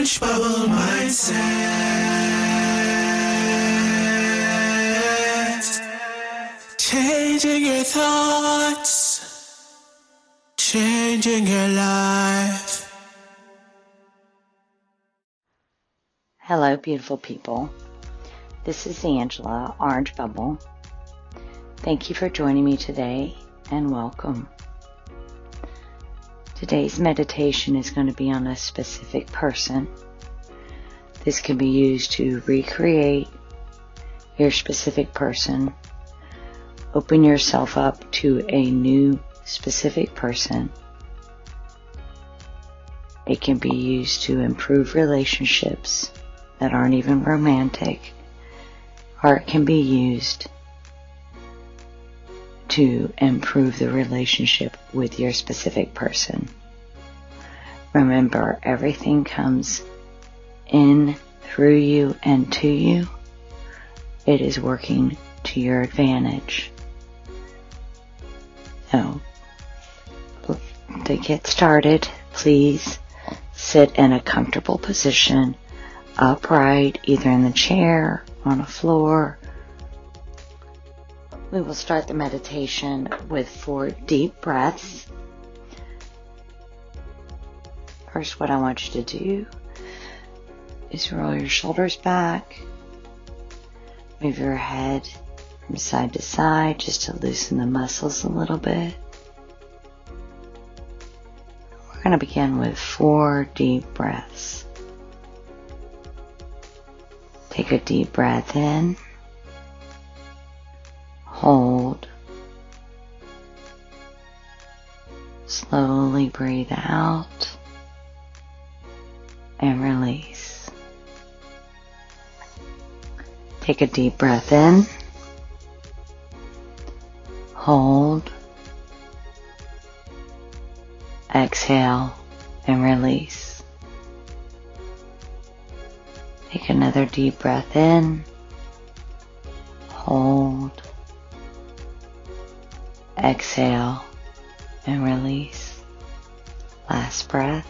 Orange Bubble Mindset. Changing your thoughts, changing your life. Hello, beautiful people. This is Angela, Orange Bubble. Thank you for joining me today and welcome. Today's meditation is going to be on a specific person. This can be used to recreate your specific person, open yourself up to a new specific person. It can be used to improve relationships that aren't even romantic, or it can be used to improve the relationship with your specific person. Remember, everything comes in, through you, and to you. It is working to your advantage. So, to get started, please sit in a comfortable position, upright, either in the chair, on the floor, we will start the meditation with four deep breaths. First, what I want you to do is roll your shoulders back, move your head from side to side just to loosen the muscles a little bit. We're going to begin with four deep breaths. Take a deep breath in Slowly breathe out and release. Take a deep breath in. Hold. Exhale and release. Take another deep breath in. Hold Exhale and release. Last breath.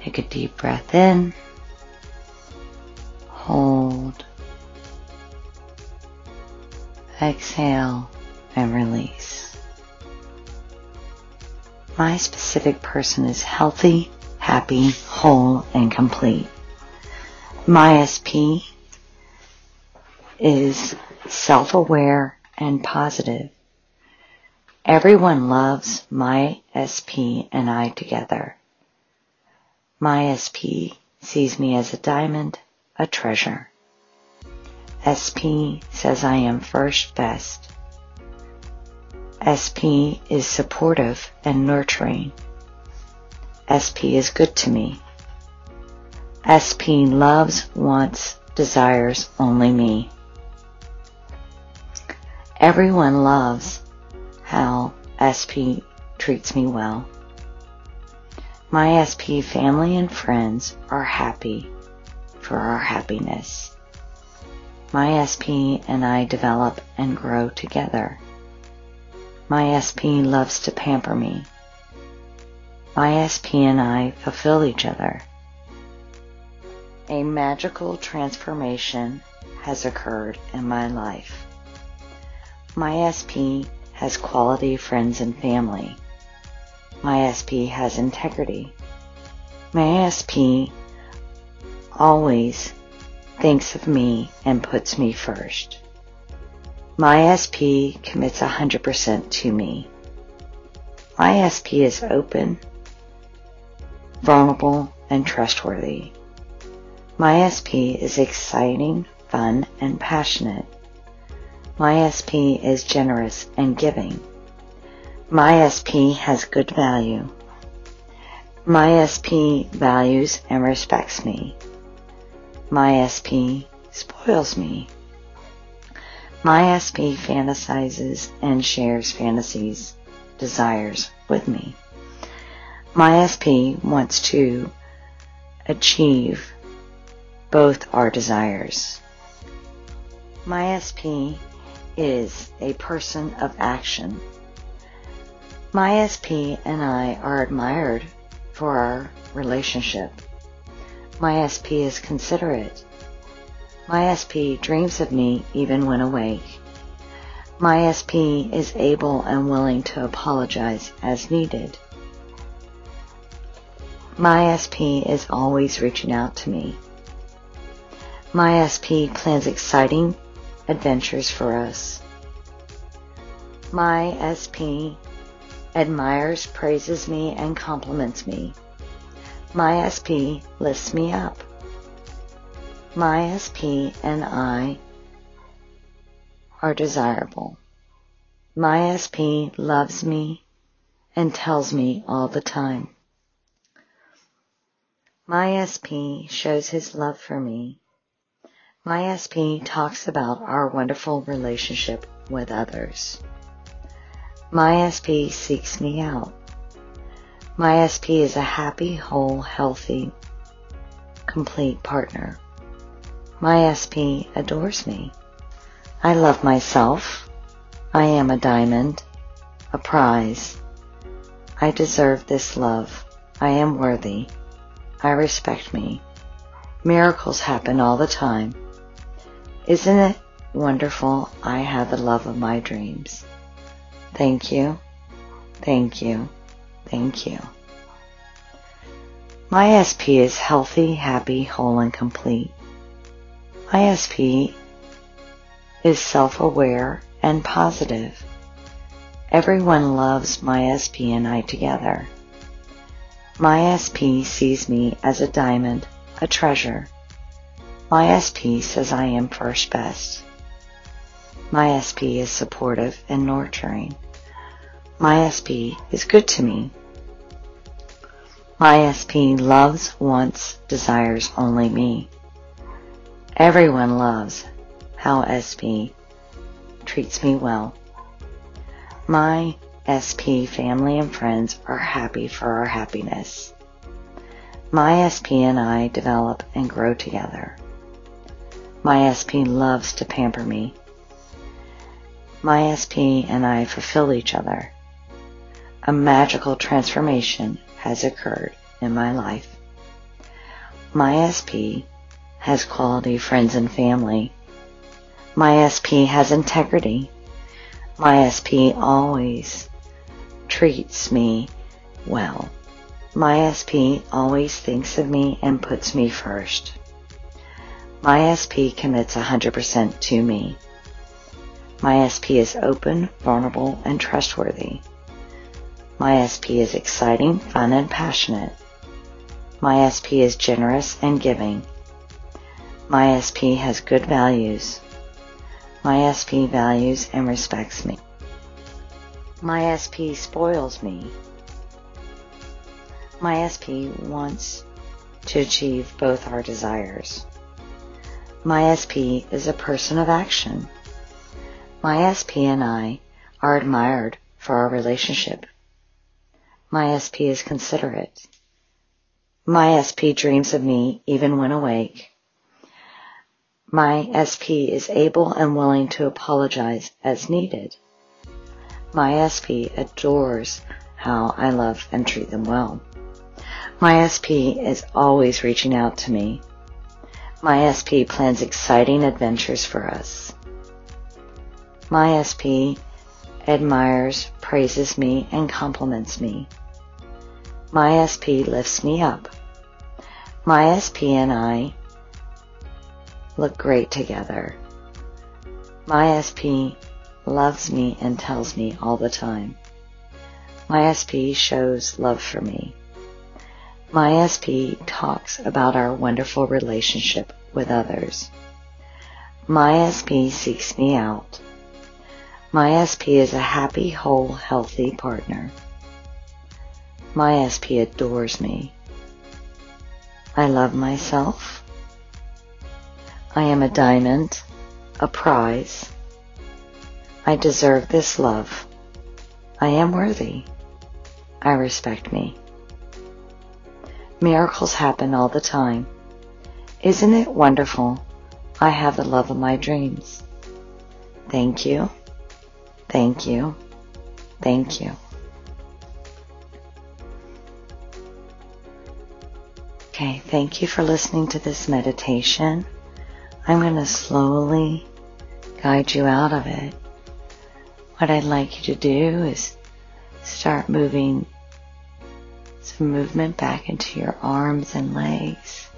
Take a deep breath in. Hold. Exhale and release. My specific person is healthy, happy, whole, and complete. My SP is self-aware and positive. Everyone loves my SP and I together. My SP sees me as a diamond, a treasure. SP says I am first best. SP is supportive and nurturing. SP is good to me. SP loves, wants, desires only me. Everyone loves SP treats me well. My SP family and friends are happy for our happiness. My SP and I develop and grow together. My SP loves to pamper me. My SP and I fulfill each other. A magical transformation has occurred in my life. My SP has quality friends and family. My SP has integrity. My SP always thinks of me and puts me first. My SP commits 100% to me. My SP is open, vulnerable, and trustworthy. My SP is exciting, fun, and passionate. My SP is generous and giving. My SP has good value. My SP values and respects me. My SP spoils me. My SP fantasizes and shares fantasies, desires with me. My SP wants to achieve both our desires. My SP is a person of action. My SP and I are admired for our relationship. My SP is considerate. My SP dreams of me even when awake. My SP is able and willing to apologize as needed. My SP is always reaching out to me. My SP plans exciting adventures for us. My SP admires, praises me, and compliments me. My SP lifts me up. My SP and I are desirable. My SP loves me and tells me all the time. My SP shows his love for me my SP talks about our wonderful relationship with others. My SP seeks me out. My SP is a happy, whole, healthy, complete partner. My SP adores me. I love myself. I am a diamond, a prize. I deserve this love. I am worthy. I respect me. Miracles happen all the time. Isn't it wonderful? I have the love of my dreams. Thank you. Thank you. Thank you. My SP is healthy, happy, whole, and complete. My SP is self-aware and positive. Everyone loves my SP and I together. My SP sees me as a diamond, a treasure, my SP says I am first best. My SP is supportive and nurturing. My SP is good to me. My SP loves, wants, desires only me. Everyone loves how SP treats me well. My SP family and friends are happy for our happiness. My SP and I develop and grow together. My SP loves to pamper me. My SP and I fulfill each other. A magical transformation has occurred in my life. My SP has quality friends and family. My SP has integrity. My SP always treats me well. My SP always thinks of me and puts me first. My SP commits 100% to me. My SP is open, vulnerable, and trustworthy. My SP is exciting, fun, and passionate. My SP is generous and giving. My SP has good values. My SP values and respects me. My SP spoils me. My SP wants to achieve both our desires. My SP is a person of action. My SP and I are admired for our relationship. My SP is considerate. My SP dreams of me even when awake. My SP is able and willing to apologize as needed. My SP adores how I love and treat them well. My SP is always reaching out to me my SP plans exciting adventures for us. My SP admires, praises me, and compliments me. My SP lifts me up. My SP and I look great together. My SP loves me and tells me all the time. My SP shows love for me. My SP talks about our wonderful relationship with others. My SP seeks me out. My SP is a happy, whole, healthy partner. My SP adores me. I love myself. I am a diamond, a prize. I deserve this love. I am worthy. I respect me. Miracles happen all the time. Isn't it wonderful? I have the love of my dreams. Thank you. Thank you. Thank you. Okay, thank you for listening to this meditation. I'm going to slowly guide you out of it. What I'd like you to do is start moving some movement back into your arms and legs.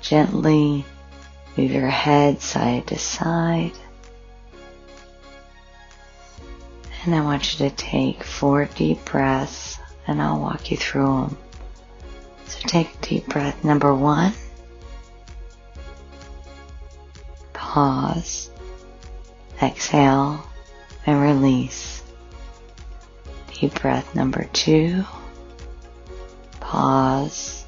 Gently move your head side to side. And I want you to take four deep breaths and I'll walk you through them. So take a deep breath. Number one. Pause. Exhale and release. Deep breath number two. Pause.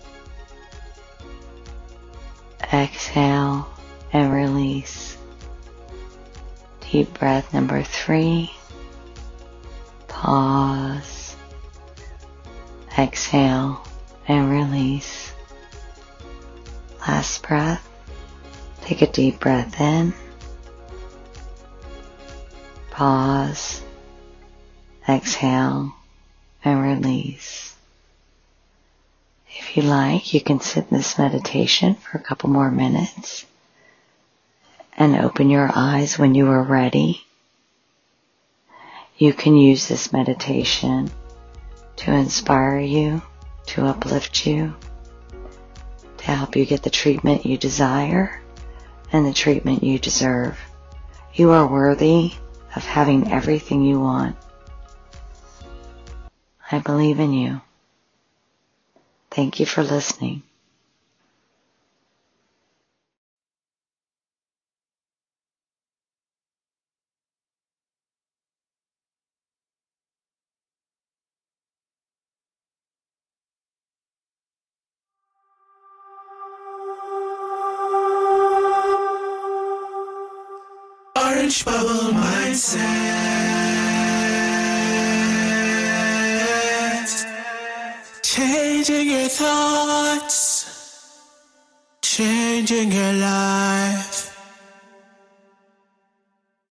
Exhale and release. Deep breath number three. Pause. Exhale and release. Last breath. Take a deep breath in. Pause. Exhale and release. If you like, you can sit in this meditation for a couple more minutes and open your eyes when you are ready. You can use this meditation to inspire you, to uplift you, to help you get the treatment you desire and the treatment you deserve. You are worthy of having everything you want. I believe in you. Thank you for listening. Orange Bubble Mindset. Changing your thoughts, changing your life.